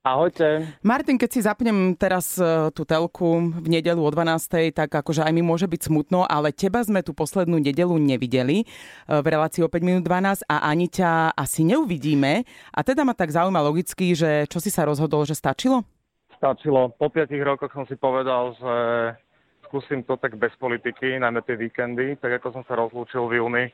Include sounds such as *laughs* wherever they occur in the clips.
Ahojte. Martin, keď si zapnem teraz e, tú telku v nedelu o 12. tak akože aj mi môže byť smutno, ale teba sme tú poslednú nedelu nevideli e, v relácii o 5 minút 12 a ani ťa asi neuvidíme. A teda ma tak zaujíma logicky, že čo si sa rozhodol, že stačilo? Stačilo. Po 5 rokoch som si povedal, že skúsim to tak bez politiky, najmä tie víkendy, tak ako som sa rozlúčil v júni.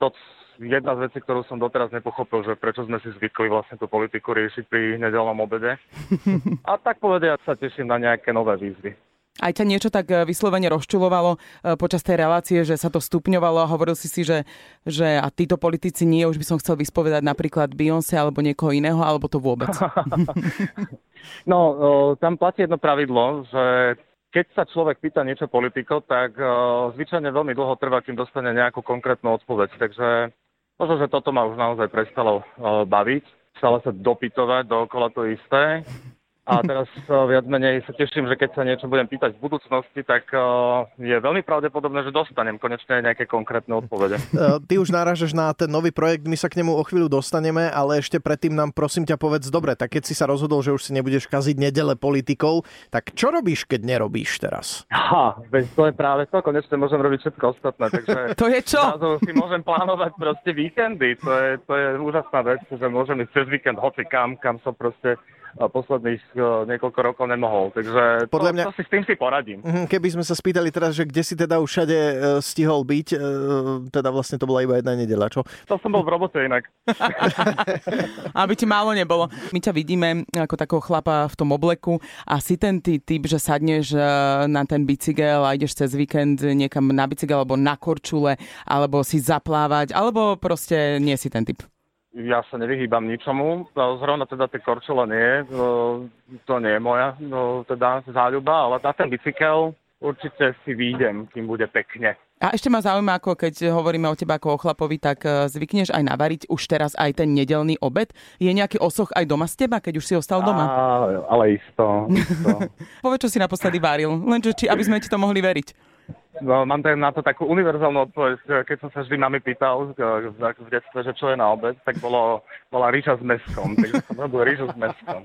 To jedna z vecí, ktorú som doteraz nepochopil, že prečo sme si zvykli vlastne tú politiku riešiť pri nedelnom obede. *laughs* A tak povediať sa teším na nejaké nové výzvy. Aj ťa niečo tak e, vyslovene rozčulovalo e, počas tej relácie, že sa to stupňovalo a hovoril si si, že, že a títo politici nie, už by som chcel vyspovedať napríklad Beyoncé alebo niekoho iného, alebo to vôbec? *laughs* *laughs* no, tam platí jedno pravidlo, že keď sa človek pýta niečo politiko, tak zvyčajne veľmi dlho trvá, kým dostane nejakú konkrétnu odpoveď. Takže Možno, že toto ma už naozaj prestalo uh, baviť. Stále sa dopytovať dookola to isté. A teraz uh, viac menej sa teším, že keď sa niečo budem pýtať v budúcnosti, tak uh, je veľmi pravdepodobné, že dostanem konečne nejaké konkrétne odpovede. *laughs* Ty už náražaš na ten nový projekt, my sa k nemu o chvíľu dostaneme, ale ešte predtým nám prosím ťa povedz, dobre, tak keď si sa rozhodol, že už si nebudeš kaziť nedele politikou, tak čo robíš, keď nerobíš teraz? Ha, veď to je práve to, konečne môžem robiť všetko ostatné, takže... *laughs* to je čo? si môžem plánovať proste víkendy, to je, to je úžasná vec, že môžem ísť cez víkend hoci kam, kam som proste posledných e, niekoľko rokov nemohol. Takže Podľa mňa... to, to si s tým si poradím. Mhm, keby sme sa spýtali teraz, že kde si teda už všade e, stihol byť, e, teda vlastne to bola iba jedna nedela, čo? To som bol v robote inak. *laughs* Aby ti málo nebolo. My ťa vidíme ako takého chlapa v tom obleku a si ten ty typ, že sadneš na ten bicykel a ideš cez víkend niekam na bicykel alebo na korčule, alebo si zaplávať, alebo proste nie si ten typ ja sa nevyhýbam ničomu. Zrovna teda tie korčule nie, to nie je moja teda záľuba, ale na ten bicykel určite si výjdem, kým bude pekne. A ešte ma zaujíma, ako keď hovoríme o teba ako o chlapovi, tak e, zvykneš aj navariť už teraz aj ten nedelný obed? Je nejaký osoch aj doma z teba, keď už si ostal doma? Á, ale isto. isto. *laughs* Povedz, čo si naposledy varil, lenže či, aby sme ti to mohli veriť. No, mám na to takú univerzálnu odpoveď. Keď som sa vždy mami pýtal v detstve, že čo je na obed, tak bolo, bola rýža s meskom. Takže som robil rýžu s meskom.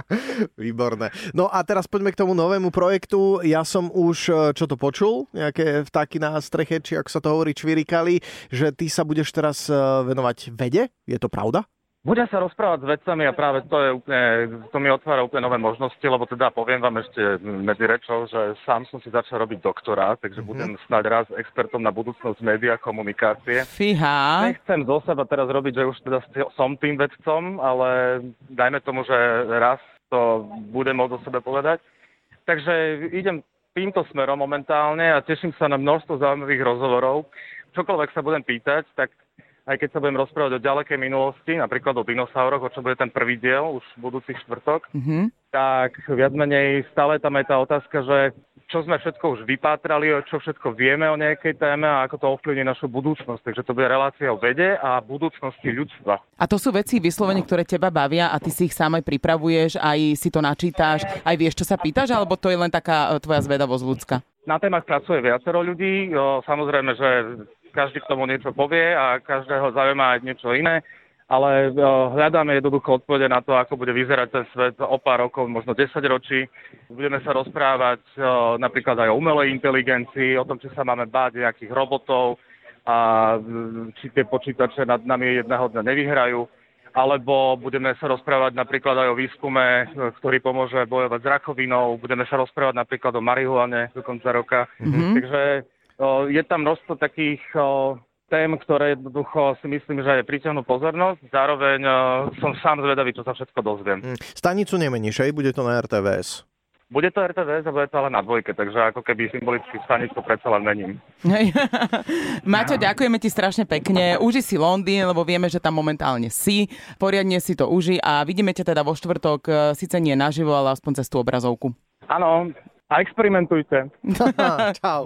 *laughs* Výborné. No a teraz poďme k tomu novému projektu. Ja som už, e, čo to počul, nejaké vtáky na streche, či ako sa to hovorí, čvirikali, že ty sa budeš teraz e, venovať vede. Je to pravda? Budem sa rozprávať s vedcami a práve to je úplne, to mi otvára úplne nové možnosti, lebo teda poviem vám ešte medzi rečou, že sám som si začal robiť doktorát, takže mm-hmm. budem snáď raz expertom na budúcnosť média a komunikácie. Fíha. Nechcem zo seba teraz robiť, že už teda som tým vedcom, ale dajme tomu, že raz to budem môcť o sebe povedať. Takže idem týmto smerom momentálne a teším sa na množstvo zaujímavých rozhovorov. Čokoľvek sa budem pýtať, tak aj keď sa budem rozprávať o ďalekej minulosti, napríklad o dinosauroch, o čom bude ten prvý diel už v budúci štvrtok, mm-hmm. tak viac menej stále tam je tá otázka, že čo sme všetko už vypátrali, čo všetko vieme o nejakej téme a ako to ovplyvní našu budúcnosť. Takže to bude relácia o vede a budúcnosti ľudstva. A to sú veci vyslovene, ktoré teba bavia a ty si ich sám aj pripravuješ, aj si to načítáš, aj vieš, čo sa pýtaš, alebo to je len taká e, tvoja zvedavosť ľudská? Na témach pracuje viacero ľudí. Samozrejme, že každý k tomu niečo povie a každého zaujíma aj niečo iné, ale hľadáme jednoducho odpovede na to, ako bude vyzerať ten svet o pár rokov, možno 10 ročí. Budeme sa rozprávať napríklad aj o umelej inteligencii, o tom, či sa máme báť nejakých robotov a či tie počítače nad nami jedného dňa nevyhrajú alebo budeme sa rozprávať napríklad aj o výskume, ktorý pomôže bojovať s rakovinou, budeme sa rozprávať napríklad o marihuane do konca roka. Mm-hmm. Takže je tam množstvo takých tém, ktoré jednoducho si myslím, že aj priťahnú pozornosť. Zároveň som sám zvedavý, čo sa všetko dozviem. Mm. Stanicu nemeníš, aj? Bude to na RTVS? Bude to RTVS a bude to ale na dvojke, takže ako keby symbolicky stanicu predsa len mením. *laughs* Maťo, ďakujeme ti strašne pekne. Uži si Londýn, lebo vieme, že tam momentálne si. Poriadne si to uži a vidíme ťa teda vo štvrtok, e, síce nie naživo, ale aspoň cez tú obrazovku. Áno, a experimentujte. *laughs* *laughs* Čau.